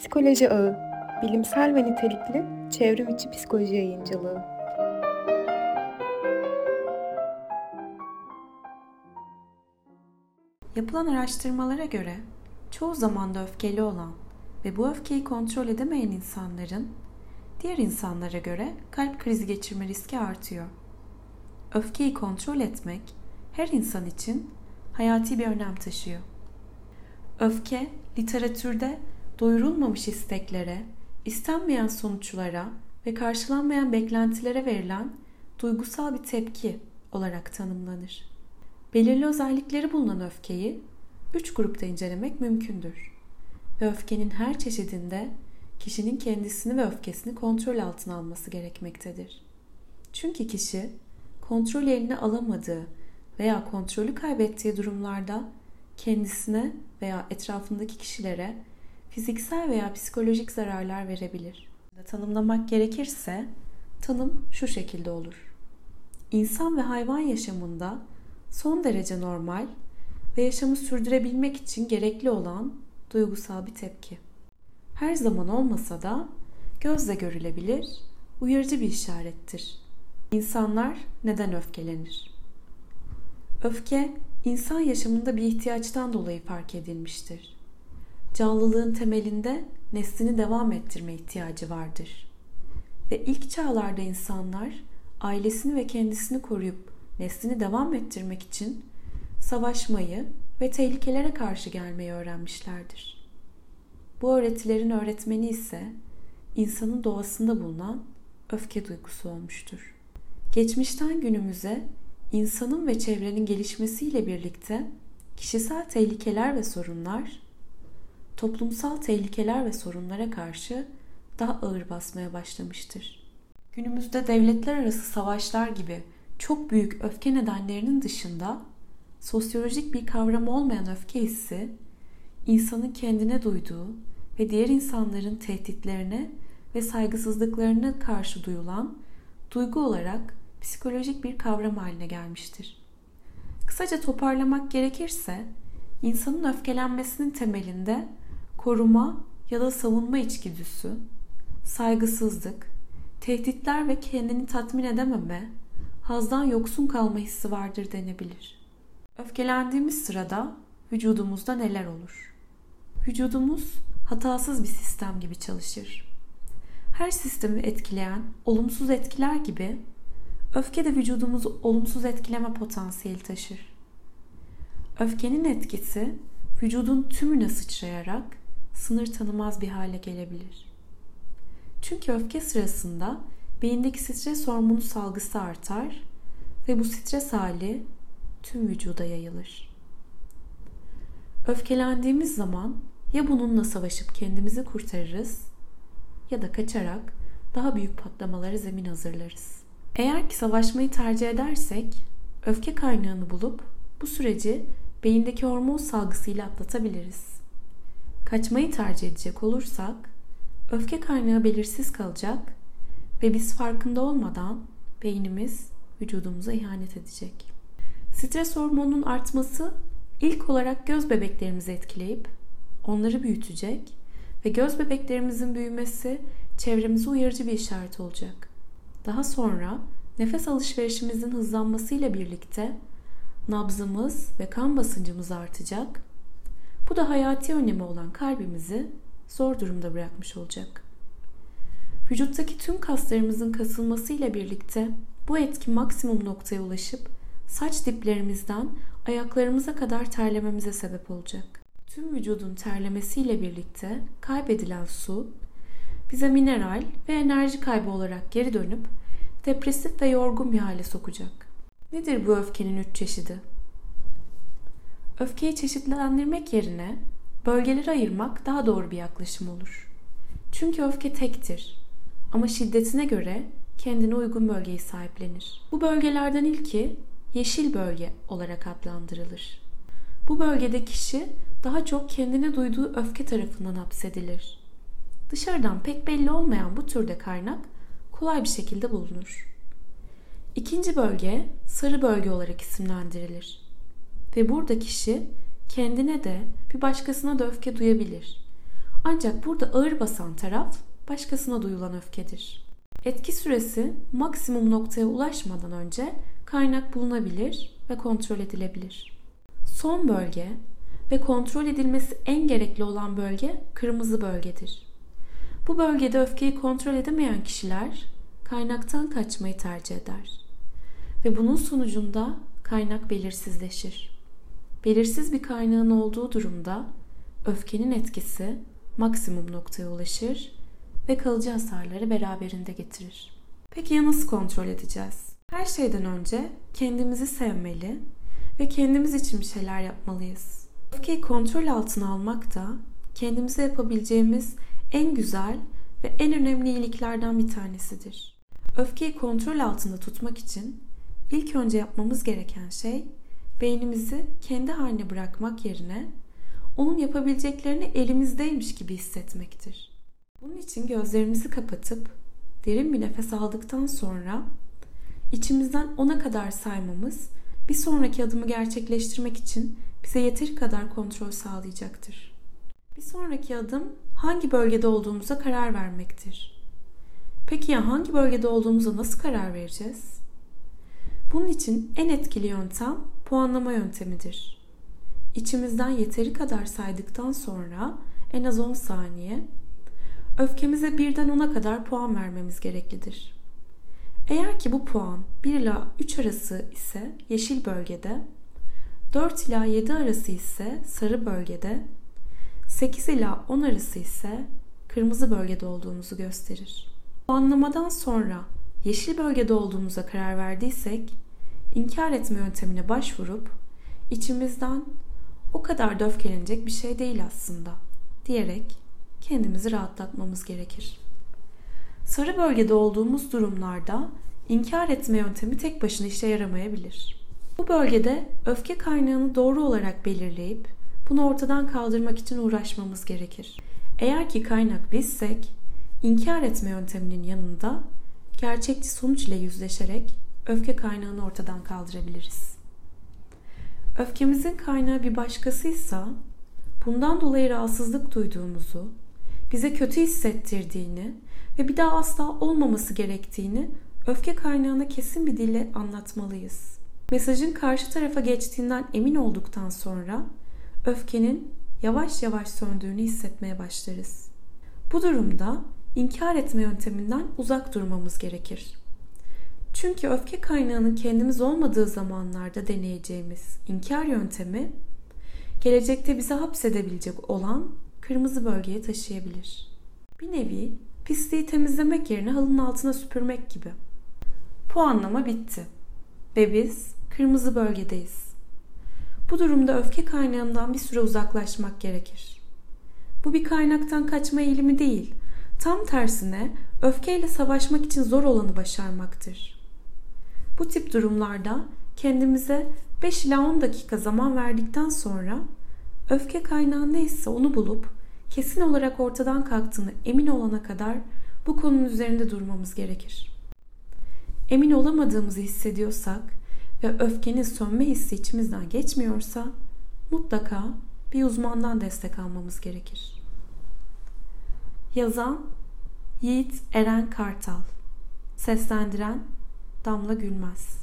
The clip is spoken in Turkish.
Psikoloji Ağı, bilimsel ve nitelikli çevrim içi psikoloji yayıncılığı. Yapılan araştırmalara göre çoğu zaman da öfkeli olan ve bu öfkeyi kontrol edemeyen insanların diğer insanlara göre kalp krizi geçirme riski artıyor. Öfkeyi kontrol etmek her insan için hayati bir önem taşıyor. Öfke literatürde doyurulmamış isteklere, istenmeyen sonuçlara ve karşılanmayan beklentilere verilen duygusal bir tepki olarak tanımlanır. Belirli özellikleri bulunan öfkeyi üç grupta incelemek mümkündür. Ve öfkenin her çeşidinde kişinin kendisini ve öfkesini kontrol altına alması gerekmektedir. Çünkü kişi kontrol eline alamadığı veya kontrolü kaybettiği durumlarda kendisine veya etrafındaki kişilere fiziksel veya psikolojik zararlar verebilir. Tanımlamak gerekirse tanım şu şekilde olur. İnsan ve hayvan yaşamında son derece normal ve yaşamı sürdürebilmek için gerekli olan duygusal bir tepki. Her zaman olmasa da gözle görülebilir, uyarıcı bir işarettir. İnsanlar neden öfkelenir? Öfke, insan yaşamında bir ihtiyaçtan dolayı fark edilmiştir. Canlılığın temelinde neslini devam ettirme ihtiyacı vardır. Ve ilk çağlarda insanlar ailesini ve kendisini koruyup neslini devam ettirmek için savaşmayı ve tehlikelere karşı gelmeyi öğrenmişlerdir. Bu öğretilerin öğretmeni ise insanın doğasında bulunan öfke duygusu olmuştur. Geçmişten günümüze insanın ve çevrenin gelişmesiyle birlikte kişisel tehlikeler ve sorunlar toplumsal tehlikeler ve sorunlara karşı daha ağır basmaya başlamıştır. Günümüzde devletler arası savaşlar gibi çok büyük öfke nedenlerinin dışında sosyolojik bir kavram olmayan öfke hissi insanın kendine duyduğu ve diğer insanların tehditlerine ve saygısızlıklarına karşı duyulan duygu olarak psikolojik bir kavram haline gelmiştir. Kısaca toparlamak gerekirse insanın öfkelenmesinin temelinde koruma ya da savunma içgüdüsü, saygısızlık, tehditler ve kendini tatmin edememe, hazdan yoksun kalma hissi vardır denebilir. Öfkelendiğimiz sırada vücudumuzda neler olur? Vücudumuz hatasız bir sistem gibi çalışır. Her sistemi etkileyen olumsuz etkiler gibi öfke de vücudumuzu olumsuz etkileme potansiyeli taşır. Öfkenin etkisi vücudun tümüne sıçrayarak sınır tanımaz bir hale gelebilir. Çünkü öfke sırasında beyindeki stres hormonu salgısı artar ve bu stres hali tüm vücuda yayılır. Öfkelendiğimiz zaman ya bununla savaşıp kendimizi kurtarırız ya da kaçarak daha büyük patlamalara zemin hazırlarız. Eğer ki savaşmayı tercih edersek öfke kaynağını bulup bu süreci beyindeki hormon salgısıyla atlatabiliriz. Kaçmayı tercih edecek olursak öfke kaynağı belirsiz kalacak ve biz farkında olmadan beynimiz vücudumuza ihanet edecek. Stres hormonunun artması ilk olarak göz bebeklerimizi etkileyip onları büyütecek ve göz bebeklerimizin büyümesi çevremize uyarıcı bir işaret olacak. Daha sonra nefes alışverişimizin hızlanmasıyla birlikte nabzımız ve kan basıncımız artacak. Bu da hayati önemi olan kalbimizi zor durumda bırakmış olacak. Vücuttaki tüm kaslarımızın kasılmasıyla birlikte bu etki maksimum noktaya ulaşıp saç diplerimizden ayaklarımıza kadar terlememize sebep olacak. Tüm vücudun terlemesiyle birlikte kaybedilen su bize mineral ve enerji kaybı olarak geri dönüp depresif ve yorgun bir hale sokacak. Nedir bu öfkenin üç çeşidi? Öfkeyi çeşitlendirmek yerine bölgeleri ayırmak daha doğru bir yaklaşım olur. Çünkü öfke tektir ama şiddetine göre kendine uygun bölgeyi sahiplenir. Bu bölgelerden ilki yeşil bölge olarak adlandırılır. Bu bölgede kişi daha çok kendine duyduğu öfke tarafından hapsedilir. Dışarıdan pek belli olmayan bu türde kaynak kolay bir şekilde bulunur. İkinci bölge sarı bölge olarak isimlendirilir. Ve burada kişi kendine de bir başkasına da öfke duyabilir. Ancak burada ağır basan taraf başkasına duyulan öfkedir. Etki süresi maksimum noktaya ulaşmadan önce kaynak bulunabilir ve kontrol edilebilir. Son bölge ve kontrol edilmesi en gerekli olan bölge kırmızı bölgedir. Bu bölgede öfkeyi kontrol edemeyen kişiler kaynaktan kaçmayı tercih eder. Ve bunun sonucunda kaynak belirsizleşir. Belirsiz bir kaynağın olduğu durumda öfkenin etkisi maksimum noktaya ulaşır ve kalıcı hasarları beraberinde getirir. Peki ya nasıl kontrol edeceğiz? Her şeyden önce kendimizi sevmeli ve kendimiz için bir şeyler yapmalıyız. Öfkeyi kontrol altına almak da kendimize yapabileceğimiz en güzel ve en önemli iyiliklerden bir tanesidir. Öfkeyi kontrol altında tutmak için ilk önce yapmamız gereken şey beynimizi kendi haline bırakmak yerine onun yapabileceklerini elimizdeymiş gibi hissetmektir. Bunun için gözlerimizi kapatıp derin bir nefes aldıktan sonra içimizden ona kadar saymamız bir sonraki adımı gerçekleştirmek için bize yeteri kadar kontrol sağlayacaktır. Bir sonraki adım hangi bölgede olduğumuza karar vermektir. Peki ya hangi bölgede olduğumuza nasıl karar vereceğiz? Bunun için en etkili yöntem puanlama yöntemidir. İçimizden yeteri kadar saydıktan sonra en az 10 saniye öfkemize birden 10'a kadar puan vermemiz gereklidir. Eğer ki bu puan 1 ila 3 arası ise yeşil bölgede, 4 ila 7 arası ise sarı bölgede, 8 ila 10 arası ise kırmızı bölgede olduğumuzu gösterir. Puanlamadan sonra yeşil bölgede olduğumuza karar verdiysek, inkar etme yöntemine başvurup içimizden o kadar da öfkelenecek bir şey değil aslında diyerek kendimizi rahatlatmamız gerekir. Sarı bölgede olduğumuz durumlarda inkar etme yöntemi tek başına işe yaramayabilir. Bu bölgede öfke kaynağını doğru olarak belirleyip bunu ortadan kaldırmak için uğraşmamız gerekir. Eğer ki kaynak bizsek, inkar etme yönteminin yanında gerçekçi sonuç ile yüzleşerek öfke kaynağını ortadan kaldırabiliriz. Öfkemizin kaynağı bir başkasıysa bundan dolayı rahatsızlık duyduğumuzu, bize kötü hissettirdiğini ve bir daha asla olmaması gerektiğini öfke kaynağına kesin bir dille anlatmalıyız. Mesajın karşı tarafa geçtiğinden emin olduktan sonra öfkenin yavaş yavaş söndüğünü hissetmeye başlarız. Bu durumda inkar etme yönteminden uzak durmamız gerekir. Çünkü öfke kaynağının kendimiz olmadığı zamanlarda deneyeceğimiz inkar yöntemi gelecekte bizi hapsedebilecek olan kırmızı bölgeye taşıyabilir. Bir nevi pisliği temizlemek yerine halının altına süpürmek gibi. Puanlama bitti ve biz kırmızı bölgedeyiz. Bu durumda öfke kaynağından bir süre uzaklaşmak gerekir. Bu bir kaynaktan kaçma eğilimi değil, tam tersine öfkeyle savaşmak için zor olanı başarmaktır. Bu tip durumlarda kendimize 5 ila 10 dakika zaman verdikten sonra öfke kaynağı neyse onu bulup kesin olarak ortadan kalktığını emin olana kadar bu konunun üzerinde durmamız gerekir. Emin olamadığımızı hissediyorsak ve öfkenin sönme hissi içimizden geçmiyorsa mutlaka bir uzmandan destek almamız gerekir. Yazan Yiğit Eren Kartal Seslendiren Damla Gülmez